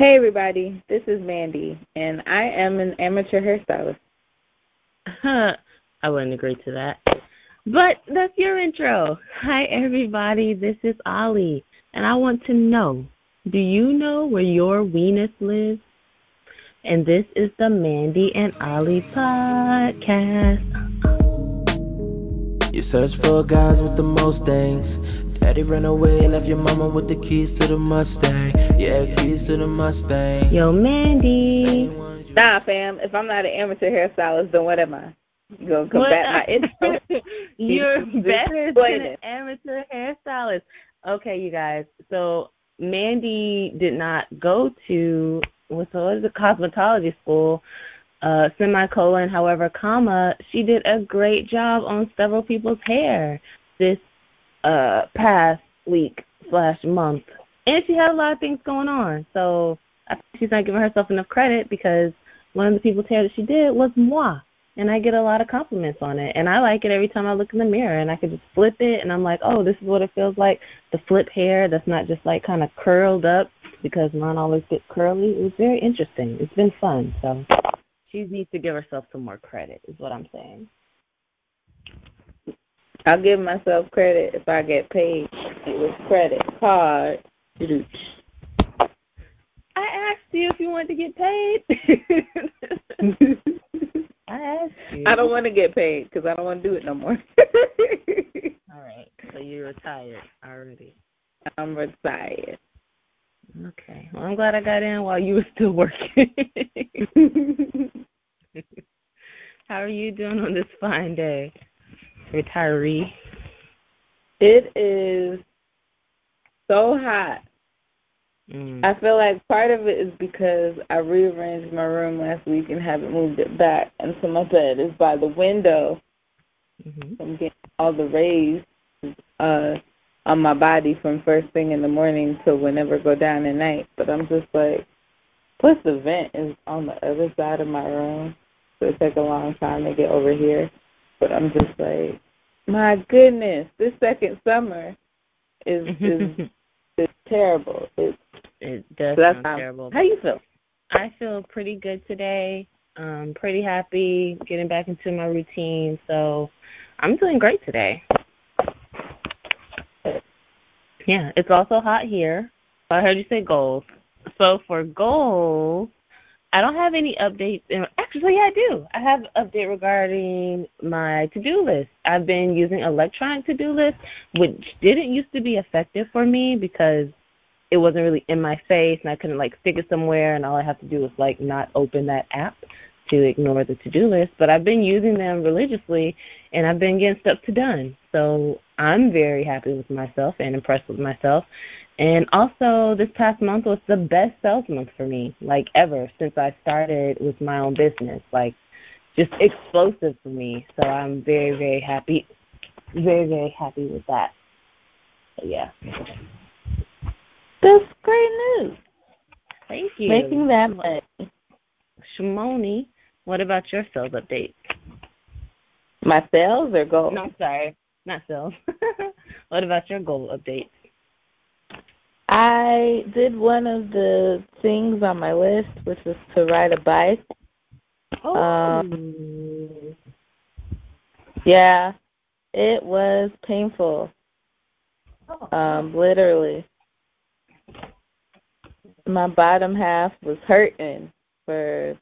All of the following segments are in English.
Hey everybody, this is Mandy, and I am an amateur hairstylist. Huh. I wouldn't agree to that. But that's your intro. Hi everybody, this is Ollie, and I want to know, do you know where your weenus lives? And this is the Mandy and Ollie podcast. You search for guys with the most things. Daddy ran away, left your mama with the keys to the Mustang. Yeah, keys to the Mustang. Yo, Mandy. Same ones you- Nah, fam, if I'm not an amateur hairstylist, then what am I? You gonna combat my intro? You're better than an amateur hairstylist. Okay, you guys. So Mandy did not go to what's what is it, cosmetology school, uh, semicolon, however, comma, she did a great job on several people's hair this uh past week slash month. And she had a lot of things going on. So I think she's not giving herself enough credit because one of the people's hair that she did was moi and I get a lot of compliments on it. And I like it every time I look in the mirror and I can just flip it and I'm like, oh, this is what it feels like to flip hair that's not just like kind of curled up because mine always get curly. It was very interesting. It's been fun. So she needs to give herself some more credit, is what I'm saying. I'll give myself credit if I get paid with credit card. I asked you if you wanted to get paid. I asked you. I don't want to get paid because I don't want to do it no more. All right. So you're retired already. I'm retired. Okay. Well, I'm glad I got in while you were still working. How are you doing on this fine day, retiree? it is so hot. Mm. I feel like part of it is because I rearranged my room last week and haven't moved it back, and so my bed is by the window. hmm I'm getting all the rays uh, on my body from first thing in the morning to whenever I go down at night. But I'm just like, plus the vent is on the other side of my room, so it take a long time to get over here. But I'm just like, my goodness, this second summer is is is terrible. It's it does so that's sound how, terrible. How you feel? I feel pretty good today. Um, pretty happy getting back into my routine. So I'm doing great today. Yeah, it's also hot here. I heard you say goals. So for goals, I don't have any updates. Actually, I do. I have an update regarding my to-do list. I've been using electronic to-do list, which didn't used to be effective for me because it wasn't really in my face and I couldn't like stick it somewhere and all I have to do is like not open that app to ignore the to-do list. But I've been using them religiously and I've been getting stuff to done. So I'm very happy with myself and impressed with myself. And also this past month was the best sales month for me, like ever since I started with my own business. Like just explosive for me. So I'm very, very happy very, very happy with that. So, yeah. That's great news. Thank you. Making that money. Shimoni, what about your sales update? My sales or goals? No, sorry, not sales. what about your goal update? I did one of the things on my list, which was to ride a bike. Oh, Um, Yeah, it was painful. Um, literally. My bottom half was hurting for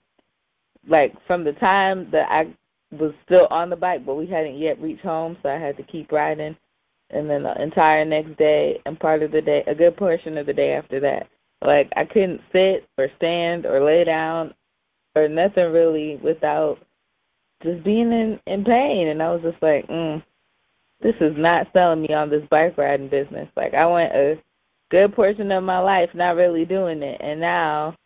like from the time that I was still on the bike, but we hadn't yet reached home, so I had to keep riding. And then the entire next day and part of the day, a good portion of the day after that, like I couldn't sit or stand or lay down or nothing really without just being in in pain. And I was just like, mm, this is not selling me on this bike riding business. Like I went a good portion of my life not really doing it, and now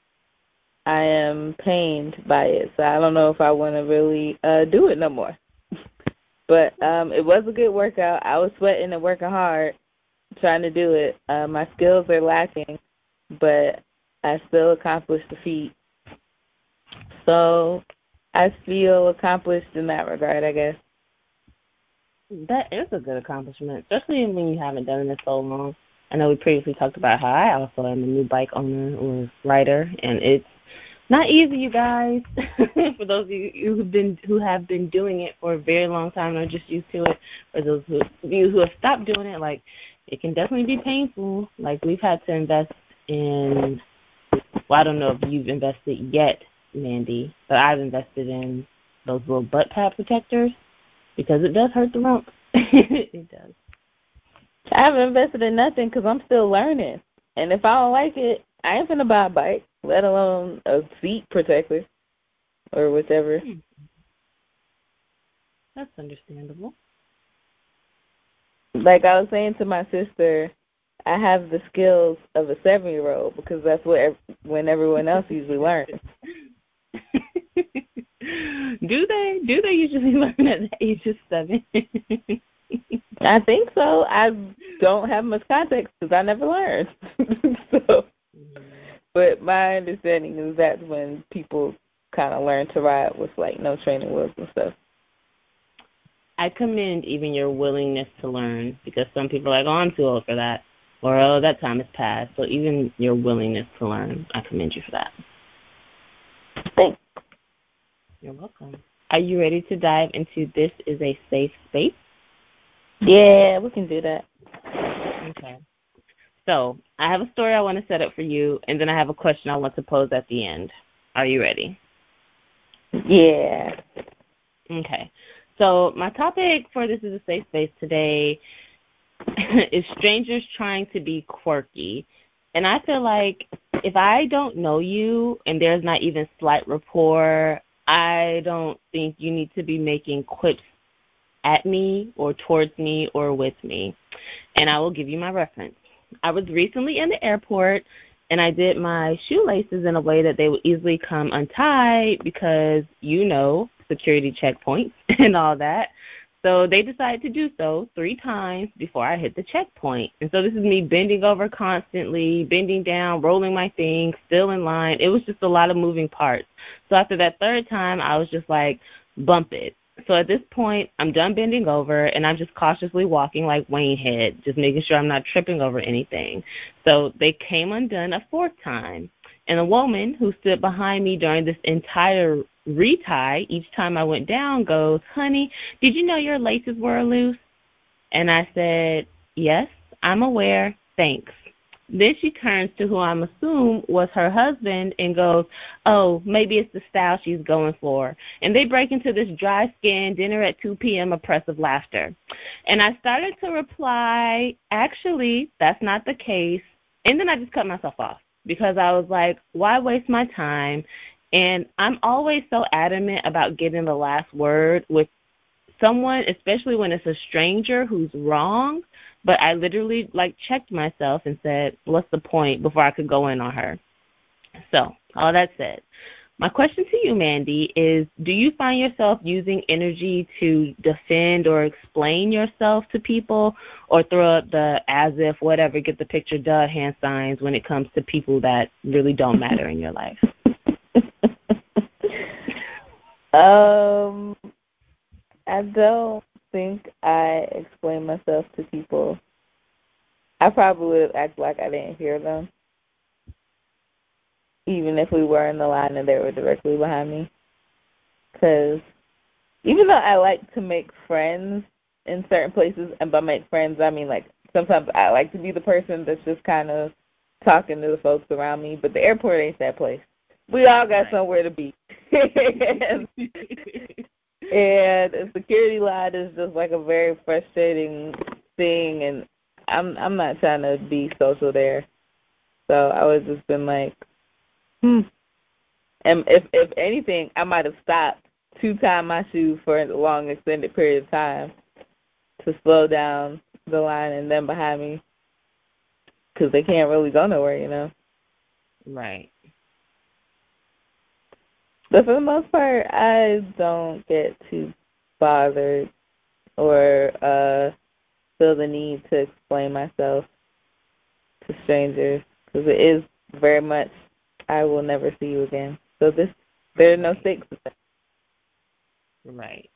I am pained by it. So I don't know if I want to really uh do it no more. But um it was a good workout. I was sweating and working hard trying to do it. Uh my skills are lacking, but I still accomplished the feat. So I feel accomplished in that regard, I guess. That is a good accomplishment, especially when you haven't done it in so long. I know we previously talked about how I also am a new bike owner or rider, and it's not easy, you guys. for those of you who've been who have been doing it for a very long time and are just used to it, for those of you who have stopped doing it, like it can definitely be painful. Like we've had to invest in. Well, I don't know if you've invested yet, Mandy, but I've invested in those little butt pad protectors because it does hurt the rump. it does. I haven't invested in nothing because I'm still learning, and if I don't like it, I ain't gonna buy a bike, let alone a seat protector or whatever. Hmm. That's understandable. Like I was saying to my sister, I have the skills of a seven-year-old because that's what when everyone else usually learns. do they? Do they usually learn at the age of seven? I think so. I don't have much context because I never learned. so, but my understanding is that's when people kind of learn to ride with like no training wheels and stuff. I commend even your willingness to learn because some people are like, "Oh, I'm too old for that," or "Oh, that time has passed." So even your willingness to learn, I commend you for that. Thanks. You're welcome. Are you ready to dive into this is a safe space? Yeah, we can do that. Okay. So I have a story I want to set up for you, and then I have a question I want to pose at the end. Are you ready? Yeah. Okay. So my topic for this is a safe space today is strangers trying to be quirky. And I feel like if I don't know you and there's not even slight rapport, I don't think you need to be making quips at me or towards me or with me. And I will give you my reference. I was recently in the airport and I did my shoelaces in a way that they would easily come untied because you know security checkpoints and all that. So they decided to do so three times before I hit the checkpoint. And so this is me bending over constantly, bending down, rolling my thing, still in line. It was just a lot of moving parts. So after that third time, I was just like, bump it. So at this point, I'm done bending over and I'm just cautiously walking like Wayne Head, just making sure I'm not tripping over anything. So they came undone a fourth time. And a woman who stood behind me during this entire retie, each time I went down, goes, Honey, did you know your laces were loose? And I said, Yes, I'm aware. Thanks. Then she turns to who I'm assume was her husband and goes, "Oh, maybe it's the style she's going for." And they break into this dry skin dinner at 2 p.m. oppressive laughter. And I started to reply, "Actually, that's not the case." And then I just cut myself off because I was like, "Why waste my time?" And I'm always so adamant about getting the last word with someone, especially when it's a stranger who's wrong but I literally like checked myself and said, "What's the point?" before I could go in on her. So, all that said, my question to you, Mandy, is do you find yourself using energy to defend or explain yourself to people or throw up the as if, whatever, get the picture, duh hand signs when it comes to people that really don't matter in your life? um, I don't think I explained myself to people, I probably would act like I didn't hear them, even if we were in the line and they were directly behind me. Because even though I like to make friends in certain places, and by make friends, I mean like sometimes I like to be the person that's just kind of talking to the folks around me, but the airport ain't that place. We all got somewhere to be. and a security line is just like a very frustrating thing and i'm i'm not trying to be social there. So i was just been like hmm. And if if anything i might have stopped to tie my shoes for a long extended period of time to slow down the line and then behind me because they can't really go nowhere you know? Right but for the most part, I don't get too bothered or uh feel the need to explain myself to strangers because it is very much I will never see you again. So this there are no stakes. Right.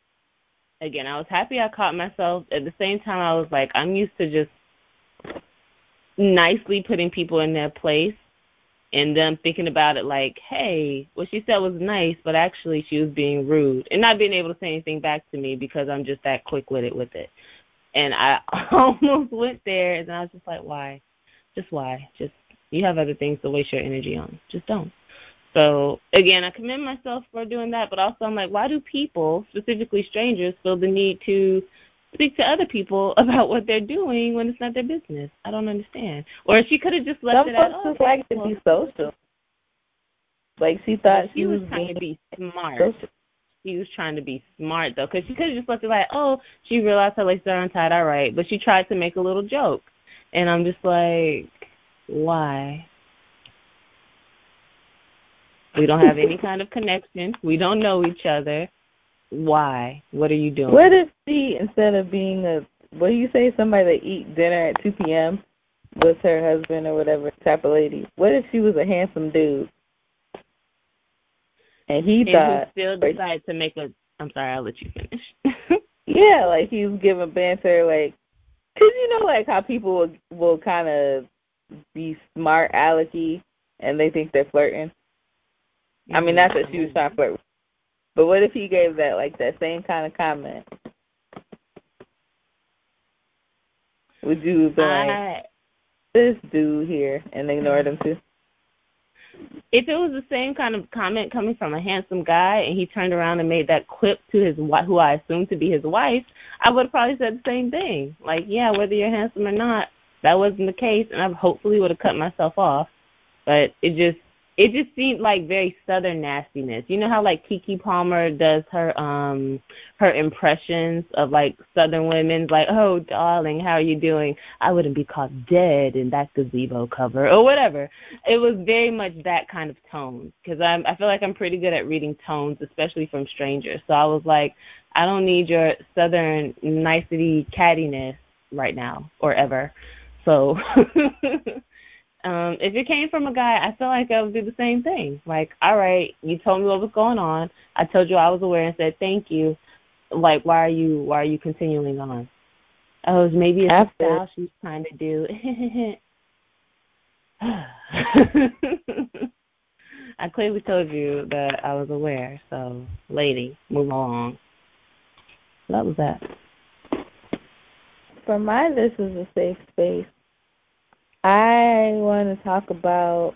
Again, I was happy I caught myself. At the same time, I was like, I'm used to just nicely putting people in their place and them thinking about it like, hey, what she said was nice, but actually she was being rude and not being able to say anything back to me because I'm just that quick witted with it. And I almost went there and I was just like, why? Just why? Just you have other things to waste your energy on. Just don't. So again, I commend myself for doing that, but also I'm like, why do people, specifically strangers, feel the need to speak to other people about what they're doing when it's not their business. I don't understand. Or she could have just left Some it at. folks Oh, just like to be social. Like she thought she, she was, was trying to be smart. social. She was trying to be smart though, because she could have just left it like, oh, she realized her legs are untied. All right, but she tried to make a little joke, and I'm just like, why? We don't have any kind of connection. We don't know each other. Why? What are you doing? What if she, instead of being a, what do you say, somebody that eat dinner at 2 p.m. with her husband or whatever type of lady, what if she was a handsome dude? And he and thought, who still decided to make a. I'm sorry, I'll let you finish. yeah, like he was giving banter, like, cause you know, like how people will will kind of be smart alecky and they think they're flirting. I mean, mm-hmm. not that she was trying to flirt, but what if he gave that like that same kind of comment? Would you been like, this dude here, and ignore them too? if it was the same kind of comment coming from a handsome guy and he turned around and made that quip to his wife, who I assumed to be his wife, I would have probably said the same thing. Like, yeah, whether you're handsome or not, that wasn't the case, and I hopefully would have cut myself off. But it just it just seemed like very southern nastiness. You know how like Keke Palmer does her um her impressions of like southern women, like, "Oh, darling, how are you doing? I wouldn't be caught dead in that gazebo cover or whatever." It was very much that kind of tone because I'm I feel like I'm pretty good at reading tones, especially from strangers. So I was like, I don't need your southern nicety cattiness right now or ever. So um, if it came from a guy, I feel like I would do the same thing. Like, all right, you told me what was going on. I told you I was aware and said thank you. Like, why are you why are you continuing on? Oh, maybe it's After- style she's trying to do. I clearly told you that I was aware. So, lady, move along. That was that. For my this is a safe space. I want to talk about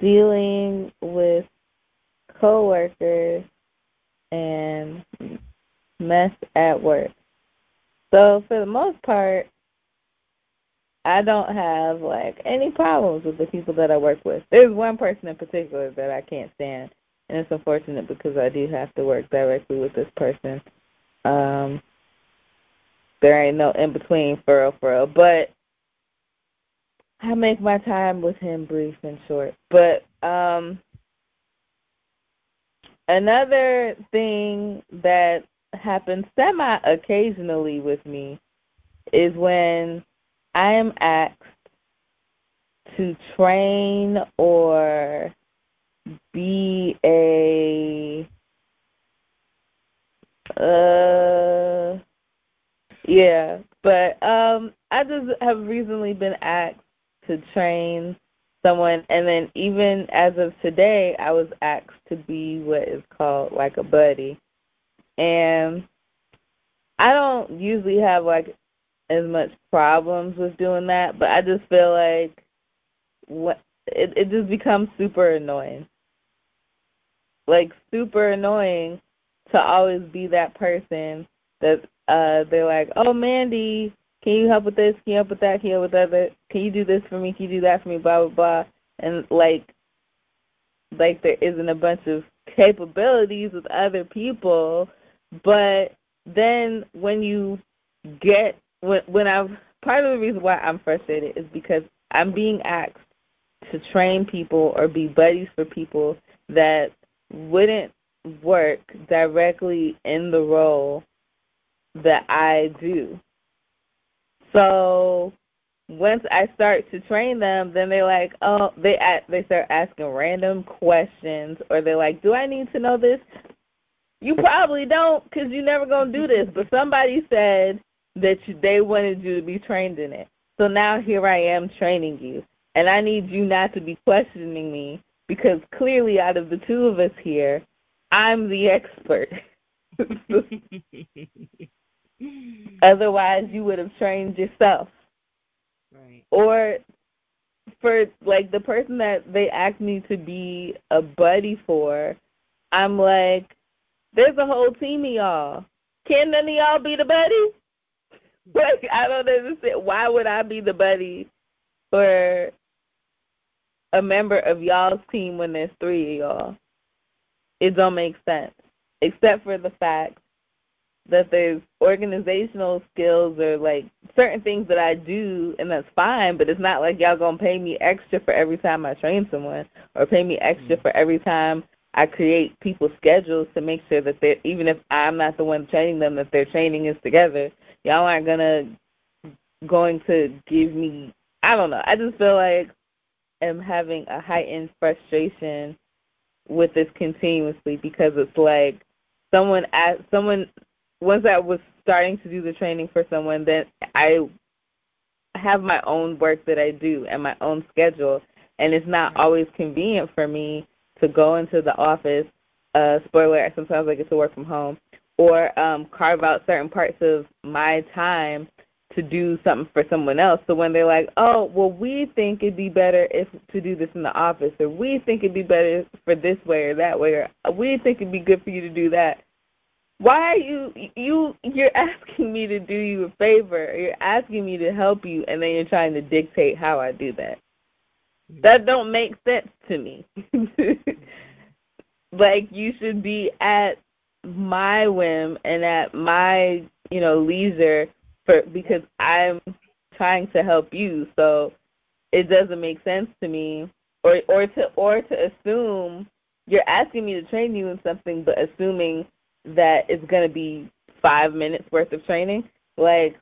dealing with coworkers and mess at work. So for the most part, I don't have like any problems with the people that I work with. There's one person in particular that I can't stand, and it's unfortunate because I do have to work directly with this person. Um, there ain't no in between for real, for real. But I make my time with him brief and short. But um, another thing that happens semi occasionally with me is when I am asked to train or be a uh yeah, but um I just have recently been asked to train someone and then even as of today I was asked to be what is called like a buddy. And I don't usually have like as much problems with doing that, but I just feel like what it it just becomes super annoying. Like super annoying to always be that person that uh they're like, "Oh, Mandy, can you help with this? Can you help with that? Can you help with that? Can you do this for me? Can you do that for me? Blah blah blah." And like, like there isn't a bunch of capabilities with other people, but then when you get when when I've part of the reason why I'm frustrated is because I'm being asked to train people or be buddies for people that wouldn't work directly in the role that I do. So once I start to train them, then they're like, oh, they they start asking random questions, or they're like, do I need to know this? You probably don't, because you're never gonna do this. But somebody said that you, they wanted you to be trained in it. So now here I am training you. And I need you not to be questioning me because clearly out of the two of us here, I'm the expert. Otherwise, you would have trained yourself. Right. Or for like the person that they asked me to be a buddy for, I'm like, there's a whole team of y'all. Can none of y'all be the buddy? Like I don't understand. Why would I be the buddy for a member of y'all's team when there's three of y'all? It don't make sense. Except for the fact that there's organizational skills or like certain things that I do and that's fine, but it's not like y'all gonna pay me extra for every time I train someone or pay me extra mm-hmm. for every time I create people's schedules to make sure that they're even if I'm not the one training them that their training is together. Y'all aren't gonna going to give me I don't know. I just feel like I'm having a heightened frustration with this continuously because it's like someone asked someone once I was starting to do the training for someone, then I have my own work that I do and my own schedule, and it's not always convenient for me to go into the office. Uh, spoiler: sometimes I get to work from home, or um, carve out certain parts of my time to do something for someone else. So when they're like, "Oh, well, we think it'd be better if to do this in the office, or we think it'd be better for this way or that way, or we think it'd be good for you to do that," why are you you you're asking me to do you a favor. You're asking me to help you and then you're trying to dictate how i do that. That don't make sense to me. Like you should be at my whim and at my you know leisure for because i'm trying to help you. So it doesn't make sense to me. Or or to or to assume you're asking me to train you in something but assuming that it's going to be five minutes worth of training. Like,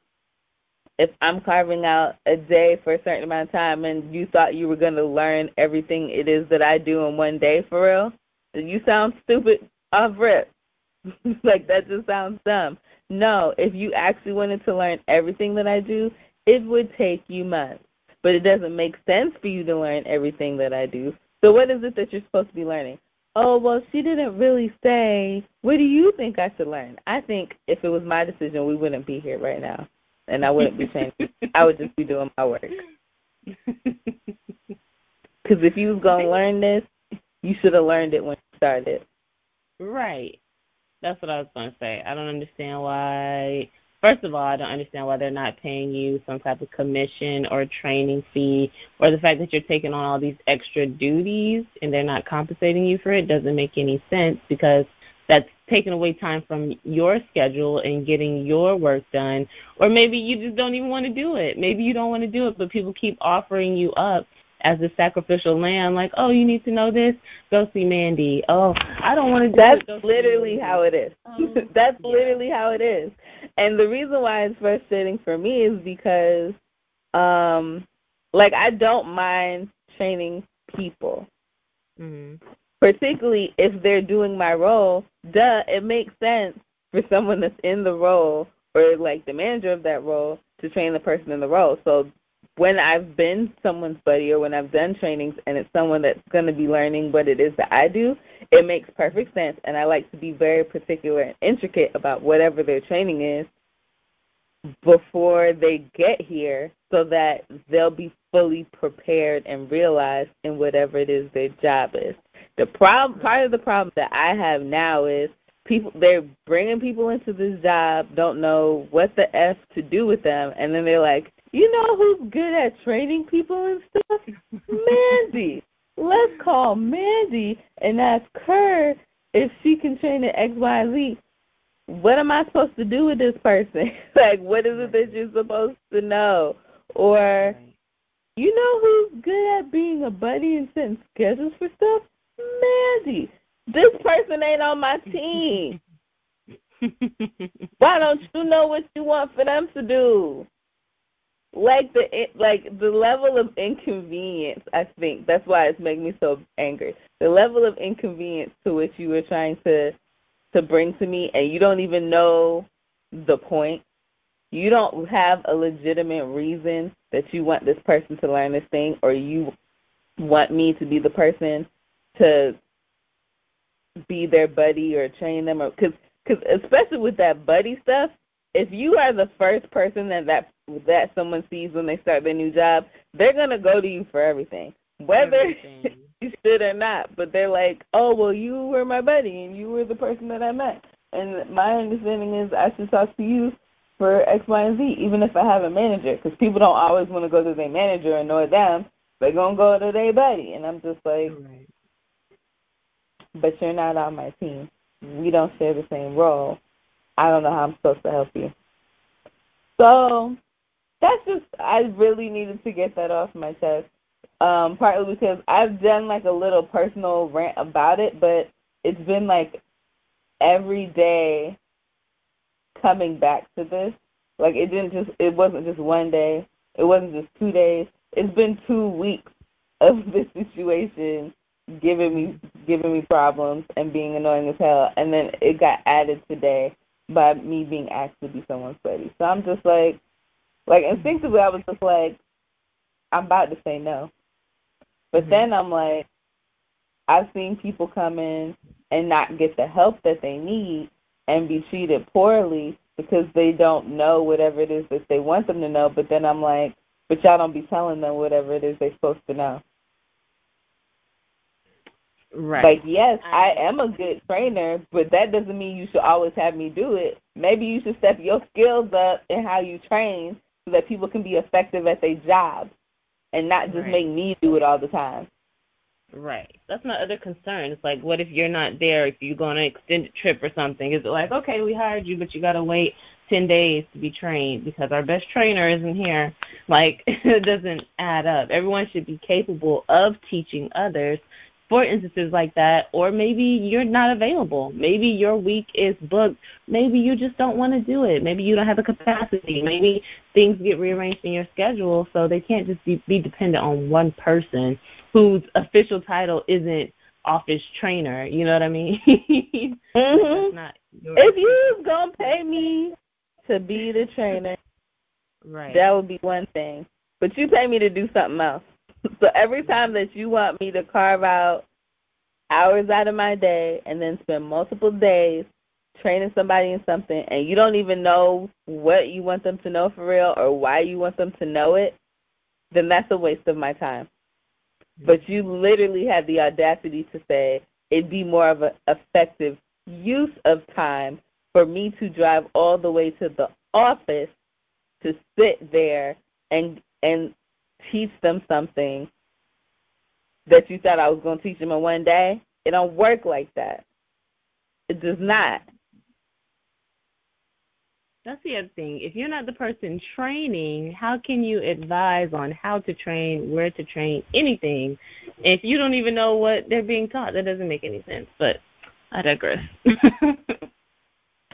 if I'm carving out a day for a certain amount of time and you thought you were going to learn everything it is that I do in one day for real, you sound stupid off rip. like, that just sounds dumb. No, if you actually wanted to learn everything that I do, it would take you months. But it doesn't make sense for you to learn everything that I do. So, what is it that you're supposed to be learning? Oh, well, she didn't really say, what do you think I should learn? I think if it was my decision, we wouldn't be here right now. And I wouldn't be changing. I would just be doing my work. Because if you was going to learn this, you should have learned it when you started. Right. That's what I was going to say. I don't understand why first of all, I don't understand why they're not paying you some type of commission or training fee, or the fact that you're taking on all these extra duties and they're not compensating you for it doesn't make any sense because that's taking away time from your schedule and getting your work done. Or maybe you just don't even want to do it. Maybe you don't want to do it, but people keep offering you up as a sacrificial lamb, like, oh, you need to know this? Go see Mandy. Oh, I don't want to do That's it. literally how it is. Oh, That's yeah. literally how it is. And the reason why it's frustrating for me is because, um, like, I don't mind training people. Mm-hmm. Particularly if they're doing my role, duh, it makes sense for someone that's in the role or like the manager of that role to train the person in the role. So when I've been someone's buddy or when I've done trainings and it's someone that's going to be learning what it is that I do, it makes perfect sense. And I like to be very particular and intricate about whatever their training is before they get here so that they'll be fully prepared and realized in whatever it is their job is. The problem, part of the problem that I have now is people they're bringing people into this job, don't know what the f to do with them, and then they're like, you know who's good at training people and stuff? Mandy. Let's call Mandy and ask her if she can train at X, Y, Z. What am I supposed to do with this person? like, what is it that you're supposed to know? Or, you know who's good at being a buddy and setting schedules for stuff? Mandy. This person ain't on my team. Why don't you know what you want for them to do? Like the like the level of inconvenience i think that's why it's making me so angry. The level of inconvenience to which you were trying to to bring to me and you don't even know the point. You don't have a legitimate reason that you want this person to learn this thing or you want me to be the person to be their buddy or train them cuz cuz especially with that buddy stuff if you are the first person that that that someone sees when they start their new job they're going to go to you for everything whether everything. you should or not but they're like oh well you were my buddy and you were the person that I met and my understanding is I should talk to you for X, Y, and Z, even if I have a manager, because people don't always want to go to their manager and know them. They're gonna go to their buddy, and I'm just like, right. but you're not on my team. We don't share the same role. I don't know how I'm supposed to help you. So that's just I really needed to get that off my chest. Um, partly because I've done like a little personal rant about it, but it's been like every day coming back to this. Like it didn't just it wasn't just one day. It wasn't just two days. It's been two weeks of this situation giving me giving me problems and being annoying as hell and then it got added today by me being asked to be someone's buddy. So I'm just like like instinctively I was just like I'm about to say no. But mm-hmm. then I'm like I've seen people come in and not get the help that they need and be treated poorly because they don't know whatever it is that they want them to know. But then I'm like, but y'all don't be telling them whatever it is they're supposed to know. Right. Like, yes, I am a good trainer, but that doesn't mean you should always have me do it. Maybe you should step your skills up in how you train so that people can be effective at their job and not just right. make me do it all the time. Right. That's my other concern. It's like, what if you're not there? If you go on an extended trip or something, is it like, okay, we hired you, but you got to wait 10 days to be trained because our best trainer isn't here? Like, it doesn't add up. Everyone should be capable of teaching others for instances like that, or maybe you're not available. Maybe your week is booked. Maybe you just don't want to do it. Maybe you don't have the capacity. Maybe things get rearranged in your schedule, so they can't just be, be dependent on one person whose official title isn't office trainer. You know what I mean? mm-hmm. not if you gonna pay me to be the trainer, right? That would be one thing. But you pay me to do something else. So every time that you want me to carve out hours out of my day and then spend multiple days training somebody in something and you don't even know what you want them to know for real or why you want them to know it, then that's a waste of my time. But you literally had the audacity to say it'd be more of an effective use of time for me to drive all the way to the office to sit there and and teach them something that you thought I was going to teach them in one day. It don't work like that. It does not. That's the other thing. If you're not the person training, how can you advise on how to train, where to train, anything, if you don't even know what they're being taught? That doesn't make any sense. But I digress.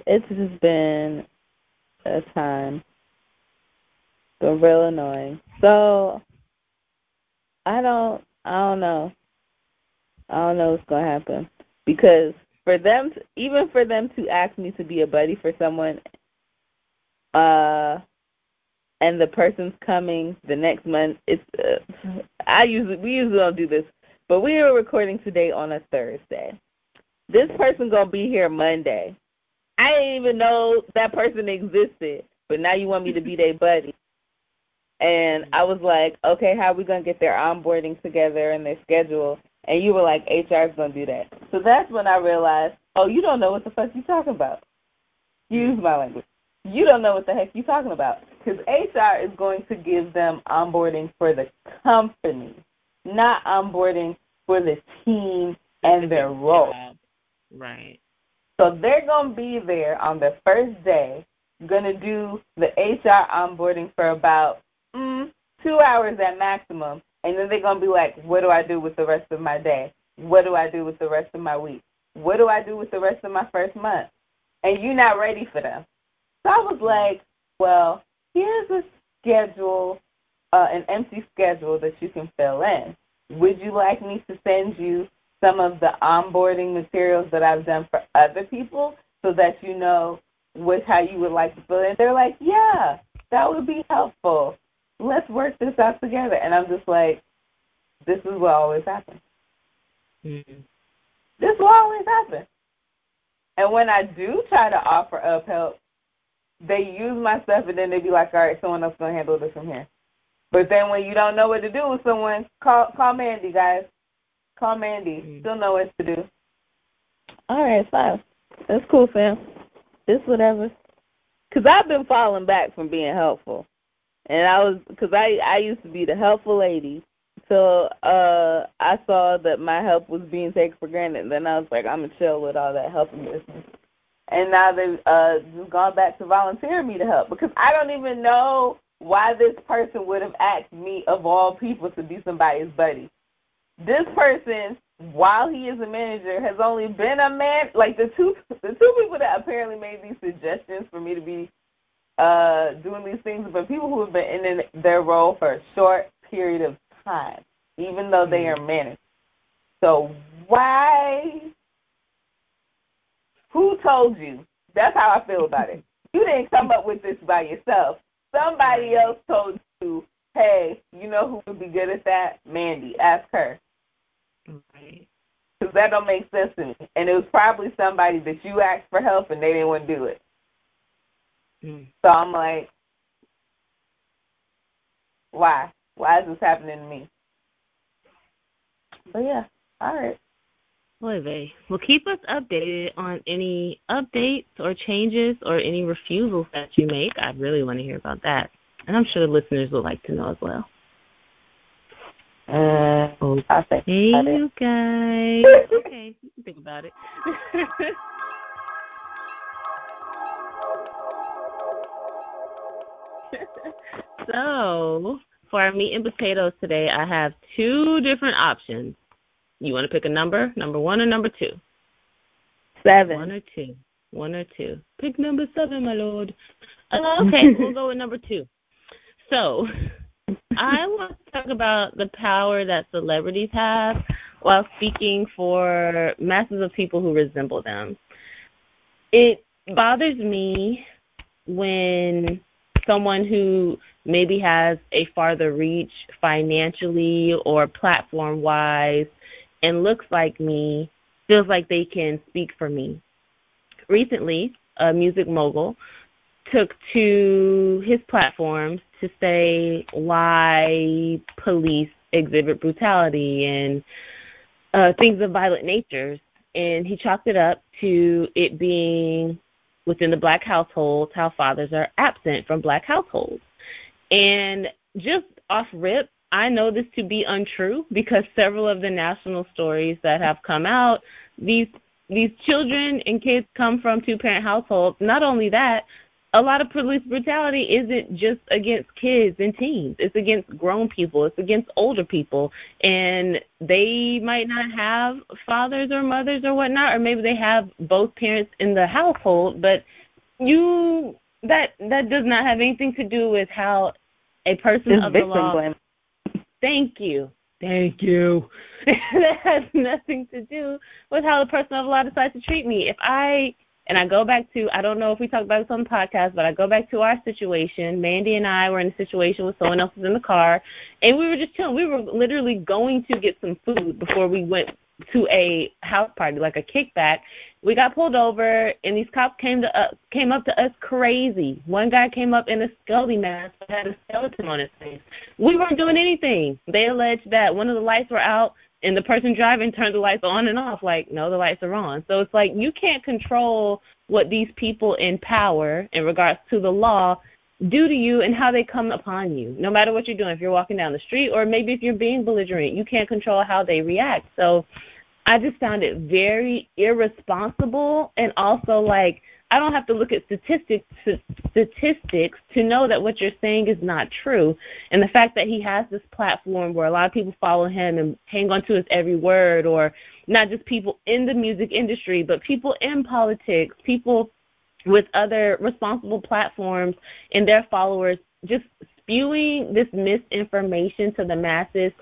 it's just been a time. Been real annoying. So I don't I don't know. I don't know what's gonna happen. Because for them to, even for them to ask me to be a buddy for someone uh and the person's coming the next month it's uh, i usually we usually don't do this but we are recording today on a thursday this person gonna be here monday i didn't even know that person existed but now you want me to be their buddy and i was like okay how are we gonna get their onboarding together and their schedule? And you were like hr is gonna do that. So that's when i realized oh you don't know what the fuck you're talking about. Use my language. You don't know what the heck you're talking about. Because HR is going to give them onboarding for the company, not onboarding for the team and their role. Right. So they're going to be there on the first day, going to do the HR onboarding for about mm, two hours at maximum. And then they're going to be like, what do I do with the rest of my day? What do I do with the rest of my week? What do I do with the rest of my first month? And you're not ready for them. So I was like, well, here's a schedule, uh, an empty schedule that you can fill in. Would you like me to send you some of the onboarding materials that I've done for other people so that you know with how you would like to fill in? they're like, yeah, that would be helpful. Let's work this out together. And I'm just like, this is what always happens. Mm-hmm. This will always happen. And when I do try to offer up help, they use my stuff and then they be like, all right, someone else gonna handle this from here. But then when you don't know what to do with someone, call call Mandy, guys. Call Mandy. Mm-hmm. She'll know what to do. All right, fine. That's cool, fam. It's whatever. Cause I've been falling back from being helpful, and I was because I I used to be the helpful lady. So uh I saw that my help was being taken for granted, and then I was like, I'm gonna chill with all that helping business. And now they've uh just gone back to volunteering me to help because I don't even know why this person would have asked me of all people to be somebody's buddy. This person while he is a manager, has only been a man. Like the two, the two people that apparently made these suggestions for me to be uh doing these things, but people who have been in their role for a short period of time, even though they are managers. So why? Who told you? That's how I feel about it. You didn't come up with this by yourself. Somebody else told you, hey, you know who would be good at that? Mandy. Ask her. Right. Because that don't make sense to me. And it was probably somebody that you asked for help and they didn't want to do it. Mm. So I'm like, why? Why is this happening to me? But yeah, all right. Boy, Well, keep us updated on any updates or changes or any refusals that you make. I really want to hear about that. And I'm sure the listeners would like to know as well. Uh, okay, you guys. okay, you can think about it. so, for our meat and potatoes today, I have two different options. You want to pick a number? Number one or number two? Seven. One or two. One or two. Pick number seven, my lord. Okay, we'll go with number two. So, I want to talk about the power that celebrities have while speaking for masses of people who resemble them. It bothers me when someone who maybe has a farther reach financially or platform wise and looks like me feels like they can speak for me. Recently, a music mogul took to his platforms to say why police exhibit brutality and uh, things of violent natures. And he chalked it up to it being within the black households how fathers are absent from black households. And just off rip, I know this to be untrue because several of the national stories that have come out, these these children and kids come from two parent households. Not only that, a lot of police brutality isn't just against kids and teens. It's against grown people. It's against older people, and they might not have fathers or mothers or whatnot, or maybe they have both parents in the household. But you that that does not have anything to do with how a person it's of the law. Blame. Thank you. Thank you. that has nothing to do with how the person of the law decides to treat me. If I and I go back to, I don't know if we talked about this on the podcast, but I go back to our situation. Mandy and I were in a situation where someone else was in the car, and we were just chilling. We were literally going to get some food before we went to a house party, like a kickback. We got pulled over, and these cops came to us, came up to us crazy. One guy came up in a skelly mask, that had a skeleton on his face. We weren't doing anything. They alleged that one of the lights were out and the person driving turned the lights on and off like no the lights are on. So it's like you can't control what these people in power in regards to the law do to you and how they come upon you no matter what you're doing. If you're walking down the street or maybe if you're being belligerent you can't control how they react. So i just found it very irresponsible and also like I don't have to look at statistics statistics to know that what you're saying is not true. And the fact that he has this platform where a lot of people follow him and hang on to his every word, or not just people in the music industry, but people in politics, people with other responsible platforms and their followers, just spewing this misinformation to the masses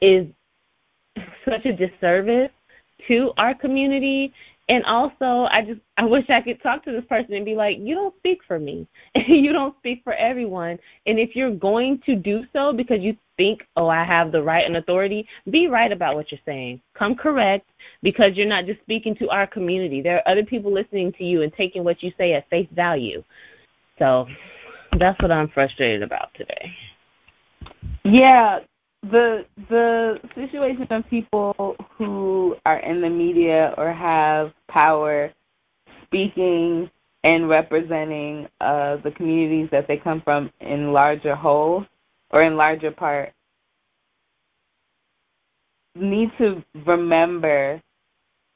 is such a disservice to our community And also, I just I wish I could talk to this person and be like, you don't speak for me. you don't speak for everyone. And if you're going to do so because you think, oh, I have the right and authority, be right about what you're saying. Come correct because you're not just speaking to our community. There are other people listening to you and taking what you say at face value. So that's what I'm frustrated about today. Yeah, the the situation of people who are in the media or have power speaking and representing uh, the communities that they come from in larger whole or in larger part need to remember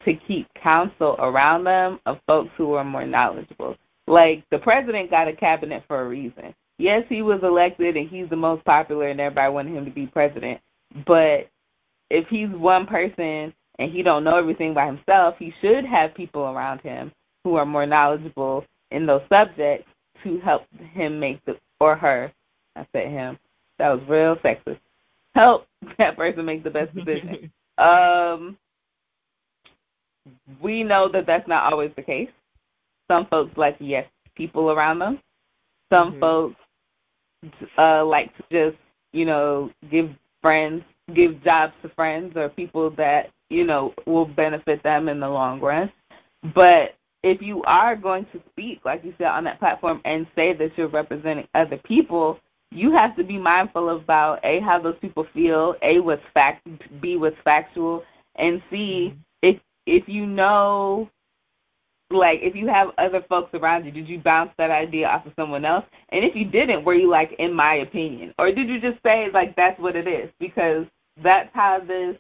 to keep counsel around them of folks who are more knowledgeable. Like the president got a cabinet for a reason yes, he was elected and he's the most popular and everybody wanted him to be president. But if he's one person and he don't know everything by himself, he should have people around him who are more knowledgeable in those subjects to help him make the or her. I said him. That was real sexist. Help that person make the best decision. um, we know that that's not always the case. Some folks like yes people around them. Some mm-hmm. folks uh, like to just, you know, give friends, give jobs to friends or people that, you know, will benefit them in the long run. But if you are going to speak, like you said, on that platform and say that you're representing other people, you have to be mindful about A, how those people feel, A, what's fact, B, what's factual, and C, mm-hmm. if if you know like if you have other folks around you, did you bounce that idea off of someone else? And if you didn't, were you like, in my opinion, or did you just say like that's what it is? Because that's how this,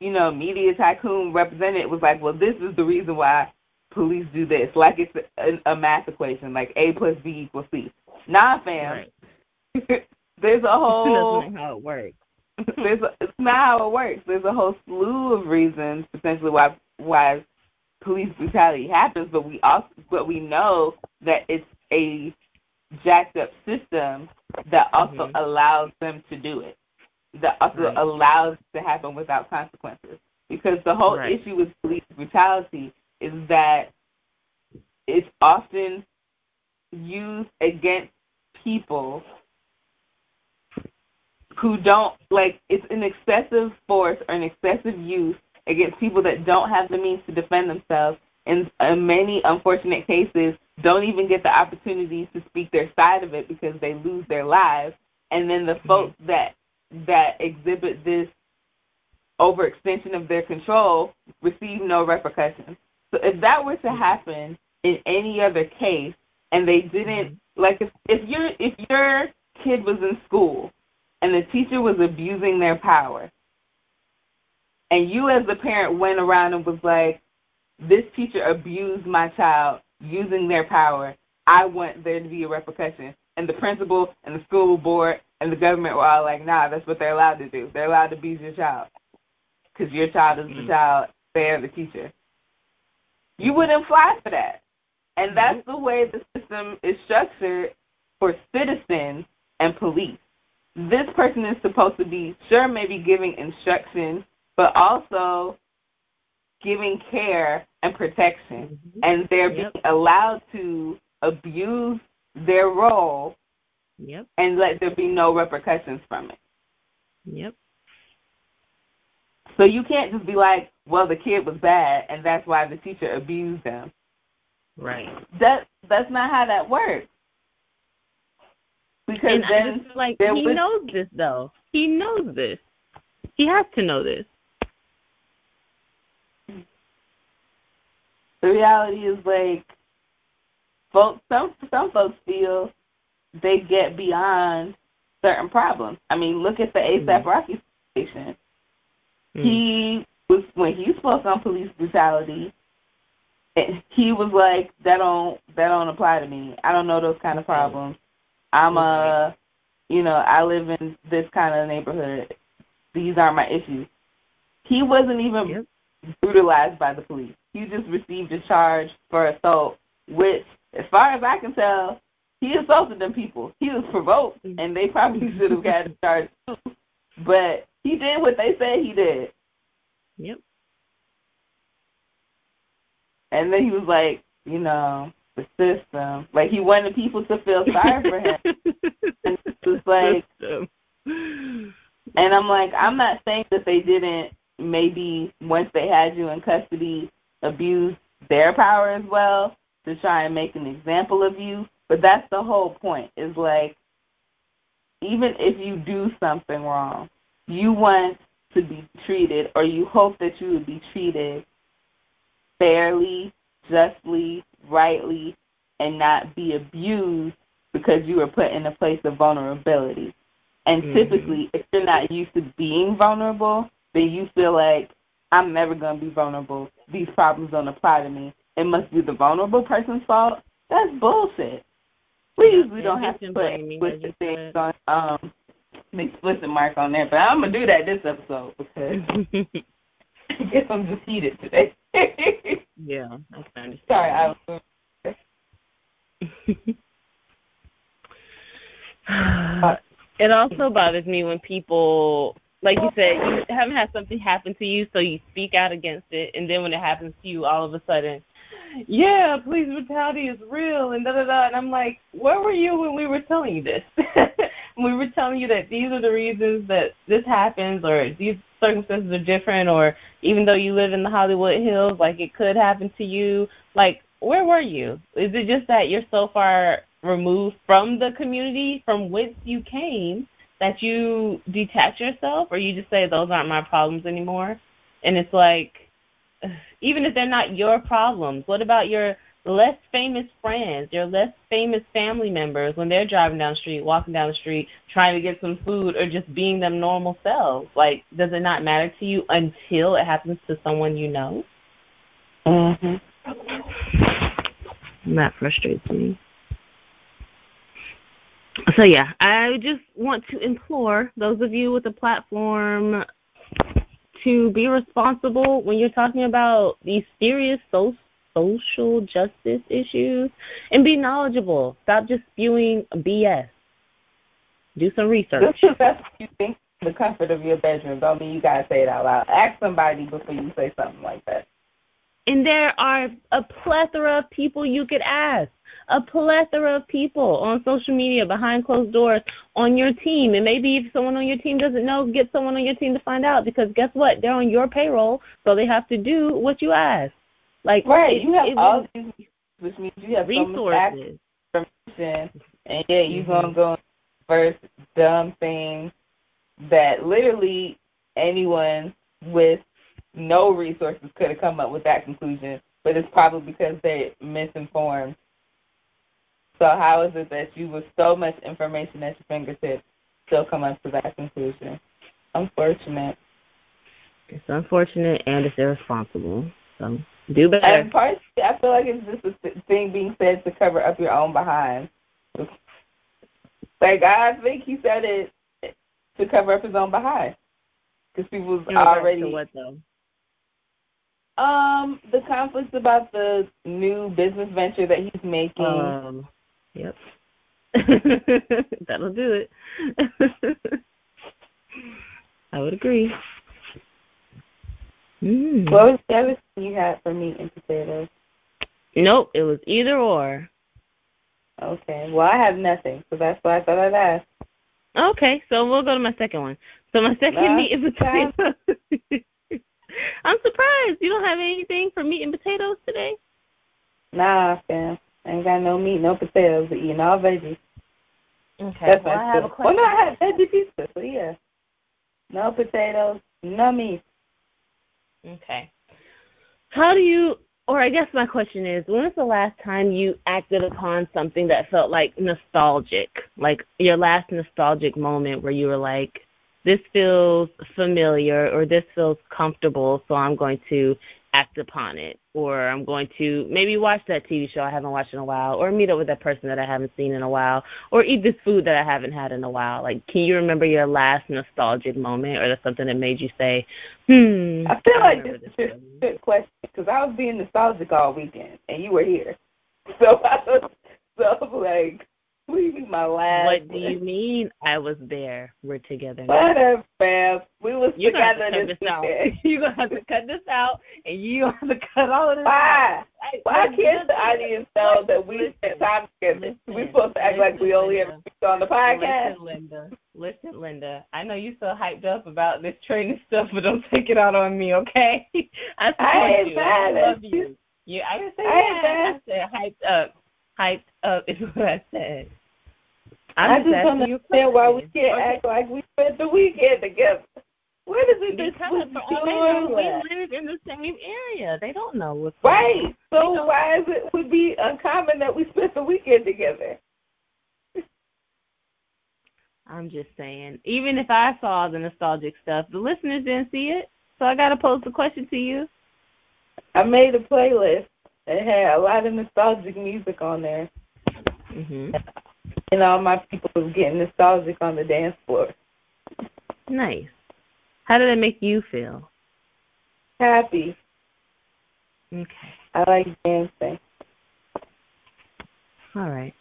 you know, media tycoon represented it was like, well, this is the reason why police do this, like it's a, a math equation, like A plus B equals C. Nah, fam. Right. there's a whole. That's not how it works. there's a, it's not how it works. There's a whole slew of reasons potentially why why police brutality happens, but we also but we know that it's a jacked up system that also mm-hmm. allows them to do it. That also right. allows it to happen without consequences. Because the whole right. issue with police brutality is that it's often used against people who don't like it's an excessive force or an excessive use against people that don't have the means to defend themselves, and in many unfortunate cases, don't even get the opportunities to speak their side of it because they lose their lives. And then the mm-hmm. folks that that exhibit this overextension of their control receive no repercussions. So if that were to mm-hmm. happen in any other case, and they didn't mm-hmm. like if if your if your kid was in school and the teacher was abusing their power and you as the parent went around and was like, this teacher abused my child using their power. I want there to be a repercussion. And the principal and the school board and the government were all like, nah, that's what they're allowed to do. They're allowed to abuse your child because your child is the mm. child, they're the teacher. You wouldn't fly for that. And mm-hmm. that's the way the system is structured for citizens and police. This person is supposed to be, sure, maybe giving instructions but also giving care and protection. Mm-hmm. And they're yep. being allowed to abuse their role yep. and let there be no repercussions from it. Yep. So you can't just be like, well, the kid was bad, and that's why the teacher abused them. Right. That that's not how that works. Because and then like he was, knows this though. He knows this. He has to know this. The reality is like folks some some folks feel they get beyond certain problems. I mean, look at the ASAP mm-hmm. Rocky situation. Mm-hmm. He was when he spoke on police brutality. And he was like, "That don't that don't apply to me. I don't know those kind of problems. I'm a, you know, I live in this kind of neighborhood. These aren't my issues." He wasn't even yep. Brutalized by the police he just received a charge for assault, which, as far as I can tell, he assaulted them people. He was provoked, mm-hmm. and they probably should have got a charge too. But he did what they said he did. Yep. And then he was like, you know, the system. Like he wanted people to feel sorry for him. and it was like and I'm like, I'm not saying that they didn't maybe once they had you in custody abuse their power as well to try and make an example of you. But that's the whole point, is like even if you do something wrong, you want to be treated or you hope that you would be treated fairly, justly, rightly, and not be abused because you were put in a place of vulnerability. And mm-hmm. typically, if you're not used to being vulnerable, then you feel like I'm never going to be vulnerable. These problems don't apply to me. It must be the vulnerable person's fault. That's bullshit. Please, we don't have to put explicit things on um an explicit mark on there, but I'm gonna do that this episode because I guess I'm just heated today. yeah, I understand. Sorry, I was. it also bothers me when people like you said, you haven't had something happen to you, so you speak out against it, and then when it happens to you, all of a sudden, yeah, police brutality is real, and da da da. And I'm like, where were you when we were telling you this? we were telling you that these are the reasons that this happens, or these circumstances are different, or even though you live in the Hollywood Hills, like it could happen to you. Like, where were you? Is it just that you're so far removed from the community from whence you came that you detach yourself or you just say those aren't my problems anymore and it's like even if they're not your problems what about your less famous friends your less famous family members when they're driving down the street walking down the street trying to get some food or just being them normal selves? Like does it not matter to you until it happens to someone you know? Mhm that frustrates me so yeah, I just want to implore those of you with a platform to be responsible when you're talking about these serious so- social justice issues and be knowledgeable. Stop just spewing BS. Do some research. Just that's what you think the comfort of your bedroom. Don't mean you gotta say it out loud. Ask somebody before you say something like that. And there are a plethora of people you could ask a plethora of people on social media behind closed doors on your team. And maybe if someone on your team doesn't know, get someone on your team to find out because guess what? They're on your payroll, so they have to do what you ask. Like right, it, you have it, all these, which means you have resources. So much information, and yet you're mm-hmm. gonna go first dumb things that literally anyone with no resources could have come up with that conclusion, but it's probably because they're misinformed so how is it that you, with so much information at your fingertips, still come up to that conclusion? Unfortunate. It's unfortunate and it's irresponsible. So do better. And partially, I feel like it's just a thing being said to cover up your own behind. Like I think he said it to cover up his own behind because people's already. To what though? Um, the conflicts about the new business venture that he's making. Um, Yep. That'll do it. I would agree. Mm. What was the other thing you had for meat and potatoes? Nope, it was either or. Okay. Well, I have nothing, so that's why I thought I'd ask. Okay, so we'll go to my second one. So my second no, meat and potatoes. I'm surprised you don't have anything for meat and potatoes today. Nah, fam. I ain't got no meat, no potatoes, but eating all veggies. Okay. That's well, I have a question. Oh, well, no, I had veggie pizza, so yeah. No potatoes, no meat. Okay. How do you, or I guess my question is, when was the last time you acted upon something that felt like nostalgic? Like your last nostalgic moment where you were like, this feels familiar or this feels comfortable, so I'm going to act upon it or I'm going to maybe watch that TV show I haven't watched in a while or meet up with that person that I haven't seen in a while or eat this food that I haven't had in a while. Like can you remember your last nostalgic moment or something that made you say, "Hmm." I feel I like this is a good question because I was being nostalgic all weekend and you were here. So I was so like My last. What do you mean? I was there. We're together. Now. Whatever, fam. We was You're together gonna this You're gonna have to cut this out, and you have to cut all of this Why? out. why can't the audience know that we spent time together? We're supposed to act like we only ever speak on the podcast. Listen, Linda. Listen, Linda. I know you're so hyped up about this training stuff, but don't take it out on me, okay? I I you. I love you. you. You, I didn't say I that. I said hyped up. Hyped up is what I said. I'm I just don't you a understand why we can't Okay. act like we spent the weekend together. What is it Because for all they know, we live in the same area. They don't know what's going on. Right. So why is it would be uncommon that we spent the weekend together? I'm just saying. Even if I saw the nostalgic stuff, the listeners didn't see it. So I gotta pose the question to you. I made a playlist that had a lot of nostalgic music on there. Mhm. And all my people was getting nostalgic on the dance floor. Nice. How did it make you feel? Happy. Okay. I like dancing. All right.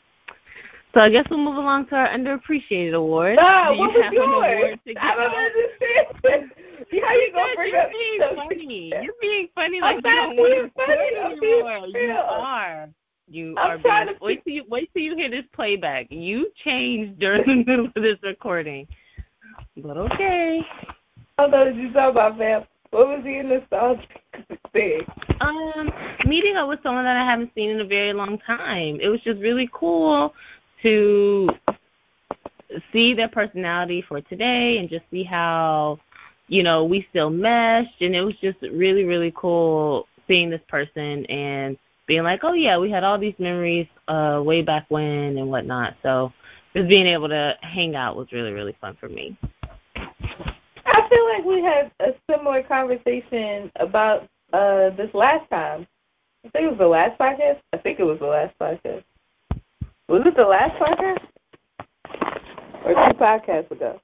So I guess we'll move along to our underappreciated award. You what was yours? I don't understand. How you Because bring you're up being something? funny. You're being funny I'm like you not don't want being to funny. I'm anymore. You are. You I'm are trying being to wait till you wait till you hear this playback. You changed during the middle of this recording. But okay. I what you talking about, fam. What was your nostalgic thing? Um, meeting up with someone that I haven't seen in a very long time. It was just really cool to see their personality for today and just see how, you know, we still meshed and it was just really, really cool seeing this person and being like, Oh yeah, we had all these memories uh way back when and whatnot. So just being able to hang out was really, really fun for me. I feel like we had a similar conversation about uh this last time. I think it was the last podcast. I think it was the last podcast. Was it the last podcast? Or two podcasts ago?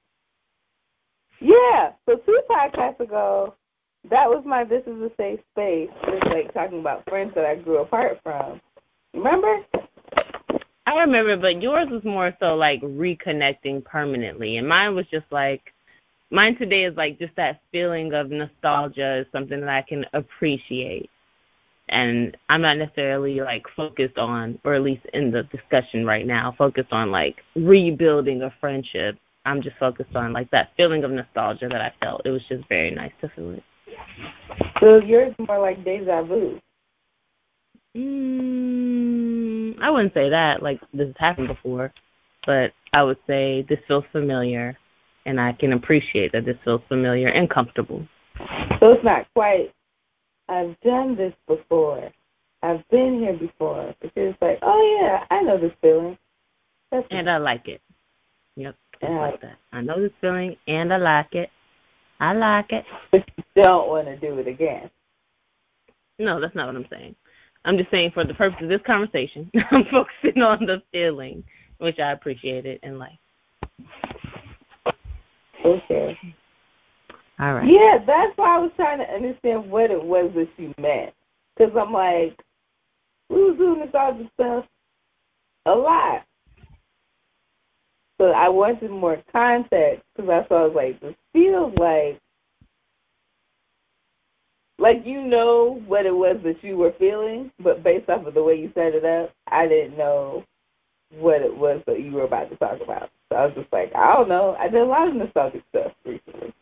Yeah. So two podcasts ago, that was my This is a Safe Space. It was like talking about friends that I grew apart from. Remember? I remember, but yours was more so like reconnecting permanently, and mine was just like mine today is like just that feeling of nostalgia is something that I can appreciate, and I'm not necessarily like focused on, or at least in the discussion right now, focused on like rebuilding a friendship. I'm just focused on like that feeling of nostalgia that I felt. It was just very nice to feel it. So yours more like deja vu. Mm, I wouldn't say that. Like this has happened before, but I would say this feels familiar, and I can appreciate that this feels familiar and comfortable. So it's not quite, I've done this before. I've been here before. Because it's like, oh yeah, I know this feeling. That's And I like it. Yep, just Yeah. like that. I know this feeling, and I like it. I like it. but you don't want to do it again. No, that's not what I'm saying. I'm just saying for the purpose of this conversation, I'm focusing on the feeling, which I appreciated and like. Okay. All right. Yeah, that's why I was trying to understand what it was that you meant. Because I'm like, we was doing this this stuff a lot. So I wanted more context because that's why I was like, this feels like, like you know what it was that you were feeling, but based off of the way you set it up, I didn't know what it was that you were about to talk about. So I was just like, I don't know. I did a lot of nostalgic stuff recently.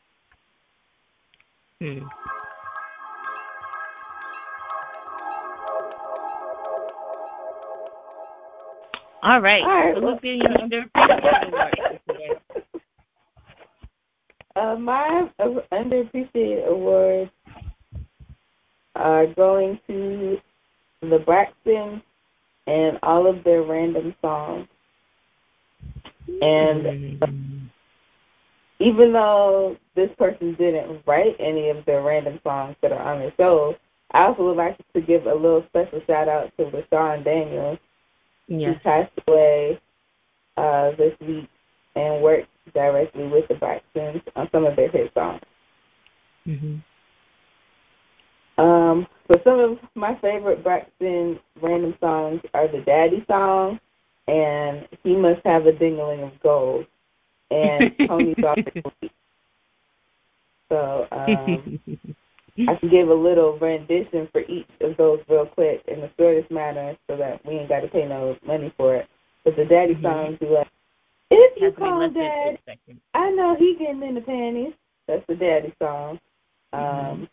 Hmm. All right. All right, So well- who's getting your underappreciated award today? Uh, my underappreciated awards are going to the Braxton and all of their random songs. And Mm. Even though this person didn't write any of the random songs that are on the show, I also would like to give a little special shout out to LaShawn Daniels, who yes. passed away uh, this week and worked directly with the Braxtons on some of their hit songs. hmm Um, so some of my favorite Braxton random songs are the Daddy song and He Must Have a Dingling of Gold and the Fleet. So um I can give a little rendition for each of those real quick in the shortest manner so that we ain't got to pay no money for it. But the daddy mm-hmm. songs be like, if you call dad, I know he getting in the panties. That's the daddy song. Mm-hmm. Um,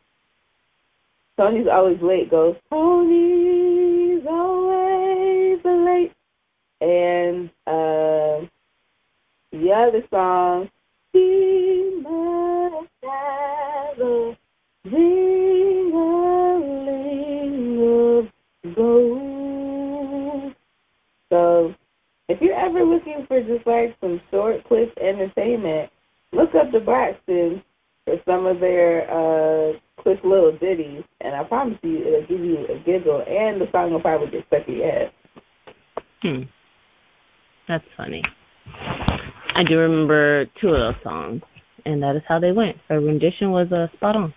Toni's always late goes, Toni's always late. And uh, the other song, he must have a ring of gold. So if you're ever looking for just like some short, quick entertainment, look up the Braxtons for some of their uh, quick little ditties, and I promise you it'll give you a giggle, and the song will probably get stuck in your head. Hmm. That's funny. I do remember two of those songs, and that is how they went. Her rendition was uh, spot on.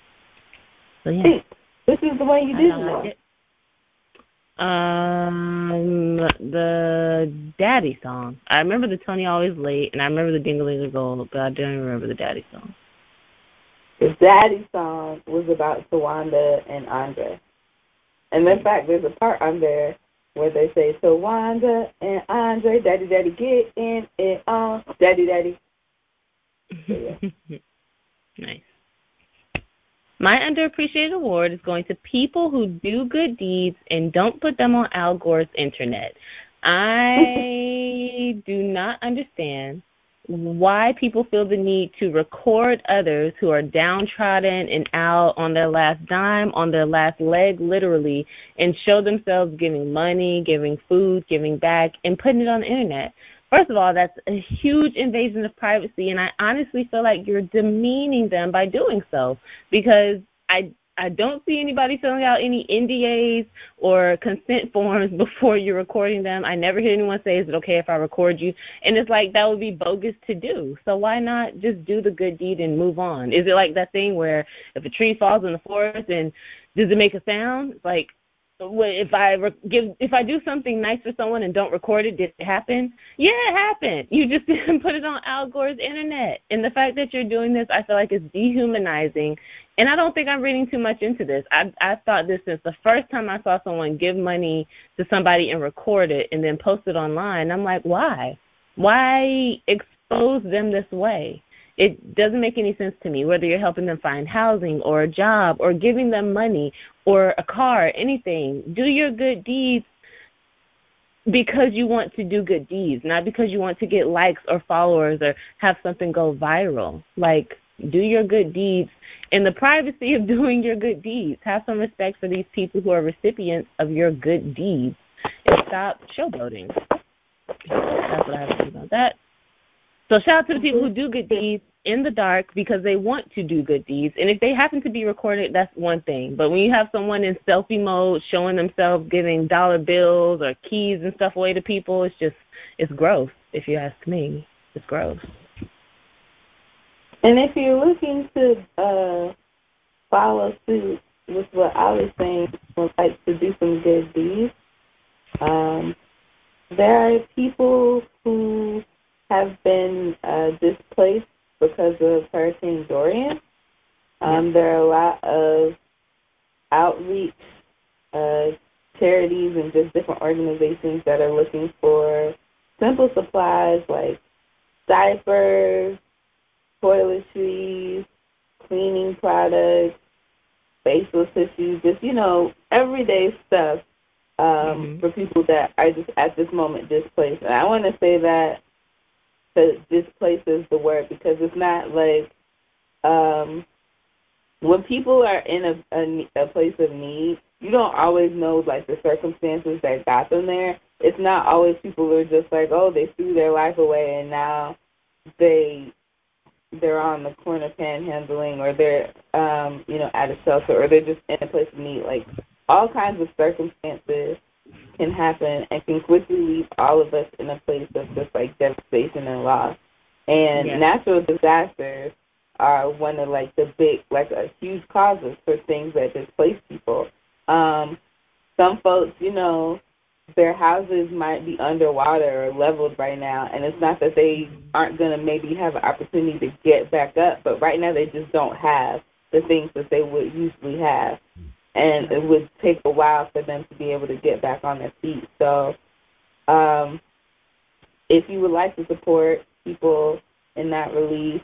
So yeah. See, this is the way you did. Like it. Um, the Daddy song. I remember the Toni Always Late, and I remember the Dingaling Gold, but I don't remember the Daddy song. The Daddy song was about Towanda and Andre. And in fact, there's a part on there where they say, Towanda and Andre, Daddy, Daddy, get in it on, Daddy, Daddy. Yeah. nice. My underappreciated award is going to people who do good deeds and don't put them on Al Gore's internet. I do not understand why people feel the need to record others who are downtrodden and out on their last dime, on their last leg, literally, and show themselves giving money, giving food, giving back, and putting it on the internet. First of all, that's a huge invasion of privacy, and I honestly feel like you're demeaning them by doing so because I I don't see anybody filling out any NDAs or consent forms before you're recording them. I never hear anyone say, "Is it okay if I record you?" And it's like that would be bogus to do. So why not just do the good deed and move on? Is it like that thing where if a tree falls in the forest and does it make a sound? It's like if I give if I do something nice for someone and don't record it, did it happen? Yeah, it happened. You just didn't put it on Al Gore's internet. And the fact that you're doing this, I feel like is dehumanizing and I don't think I'm reading too much into this. I I thought this since the first time I saw someone give money to somebody and record it and then post it online. I'm like, why? Why expose them this way? It doesn't make any sense to me. Whether you're helping them find housing or a job or giving them money or a car, anything, do your good deeds because you want to do good deeds, not because you want to get likes or followers or have something go viral. Like, do your good deeds in the privacy of doing your good deeds. Have some respect for these people who are recipients of your good deeds and stop showboating. That's what I have to say about that. So shout out to the people who do good mm-hmm. deeds in the dark because they want to do good deeds. And if they happen to be recorded, that's one thing. But when you have someone in selfie mode showing themselves giving dollar bills or keys and stuff away to people, it's just it's gross, if you ask me. It's gross. And if you're looking to uh, follow suit with what I was saying, like to do some good deeds, um, there are people who have been uh, displaced because of Hurricane Dorian. Um, there are a lot of outreach uh, charities and just different organizations that are looking for simple supplies like diapers, toiletries, cleaning products, facial tissues, just, you know, everyday stuff um, mm-hmm. for people that are just at this moment displaced. And I want to say that the displaced is the word because it's not like um, when people are in a, a, a place of need, you don't always know like the circumstances that got them there. It's not always people who are just like, oh, they threw their life away and now they they're on the corner panhandling or they're um, you know, at a shelter or they're just in a place of need. Like all kinds of circumstances can happen and can quickly leave all of us in a place of just like devastation and loss. And yeah. natural disasters are one of like the big like a huge causes for things that displace people. Um, some folks, you know, their houses might be underwater or leveled right now and it's not that they aren't going to maybe have an opportunity to get back up but right now they just don't have the things that they would usually have. And it would take a while for them to be able to get back on their feet. So um, if you would like to support people in that relief,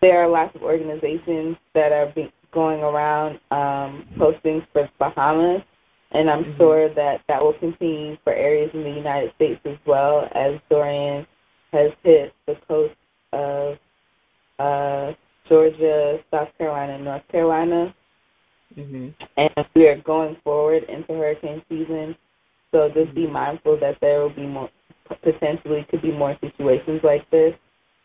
there are lots of organizations that are be- going around um, postings for Bahamas, and I'm mm-hmm. sure that that will continue for areas in the United States as well as Dorian has hit the coast of uh, Georgia, South Carolina, and North Carolina. Mm-hmm. And we are going forward into hurricane season. So just be mindful that there will be more, potentially could be more situations like this.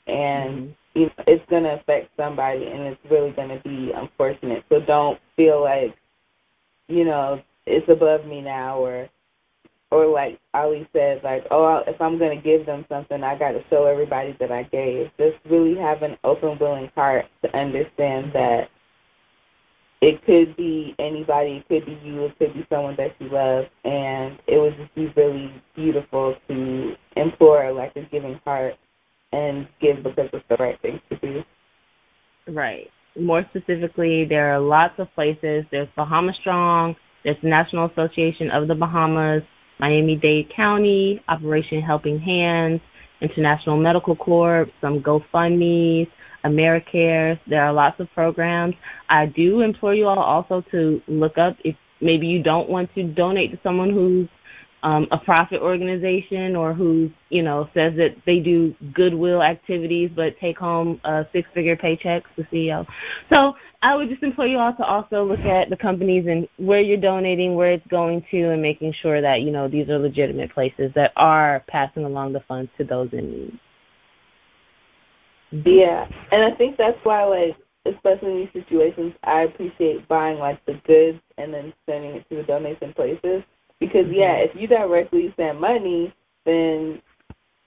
And mm-hmm you know, it's going to affect somebody and it's really going to be unfortunate. So don't feel like, you know, it's above me now or or like Ali said, like, oh, if I'm going to give them something, I got to show everybody that I gave. Just really have an open, willing heart to understand that it could be anybody, it could be you, it could be someone that you love, and it would just be really beautiful to implore like a giving heart and give because it's the right thing to do. Right. More specifically, there are lots of places. There's Bahama Strong, there's the National Association of the Bahamas, Miami Dade County, Operation Helping Hands, International Medical Corps, some GoFundMe's, AmeriCare. There are lots of programs. I do implore you all also to look up if maybe you don't want to donate to someone who's um, a profit organization or who you know says that they do goodwill activities but take home six-figure paychecks, the CEO. So I would just implore you all to also look at the companies and where you're donating, where it's going to, and making sure that you know these are legitimate places that are passing along the funds to those in need. Yeah, and I think that's why, like, especially in these situations, I appreciate buying like the goods and then sending it to the donation places because yeah, if you directly send money, then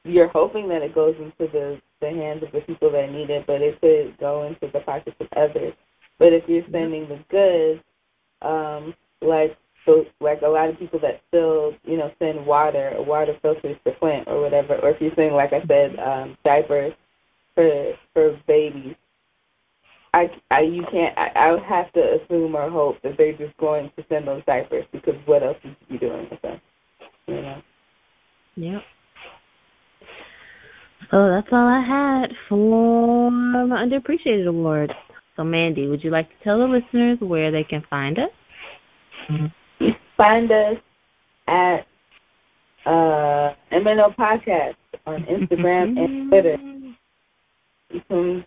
you're hoping that it goes into the the hands of the people that need it, but it could go into the pockets of others. But if you're sending the goods, um, like so, like a lot of people that still, you know, send water, water filters to Flint or whatever, or if you're sending, like I said, um, diapers for for babies, I, I you can't. I, I would have to assume or hope that they're just going to send those diapers because what else would you be doing with them? You know. Yep. So that's all I had for my underappreciated award. So Mandy, would you like to tell the listeners where they can find us? You find us at uh, MNO Podcast on Instagram and Twitter. You can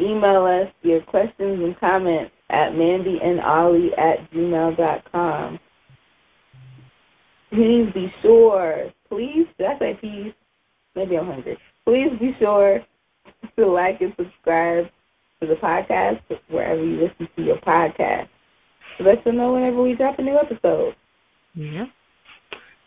email us your questions and comments at mandyandolly at gmail.com. Please be sure, please, did I say please? Maybe I'm hungry. Please be sure to like and subscribe to the podcast wherever you listen to your podcast. So Let us know whenever we drop a new episode. Yeah.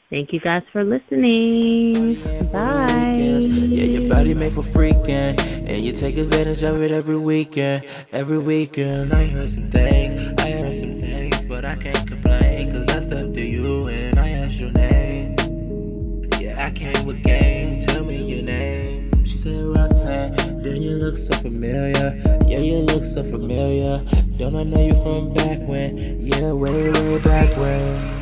Thank you guys for listening. Bye. Yeah, your body made for freaking, and you take advantage of it every weekend. Every weekend, I heard some things, I heard some things, but I can't complain, cause I stepped to you and I asked your name. Yeah, I came with game, tell me your name. She said Roxanne, then you look so familiar. Yeah, you look so familiar. Don't I know you from back when? Yeah, way, way back when.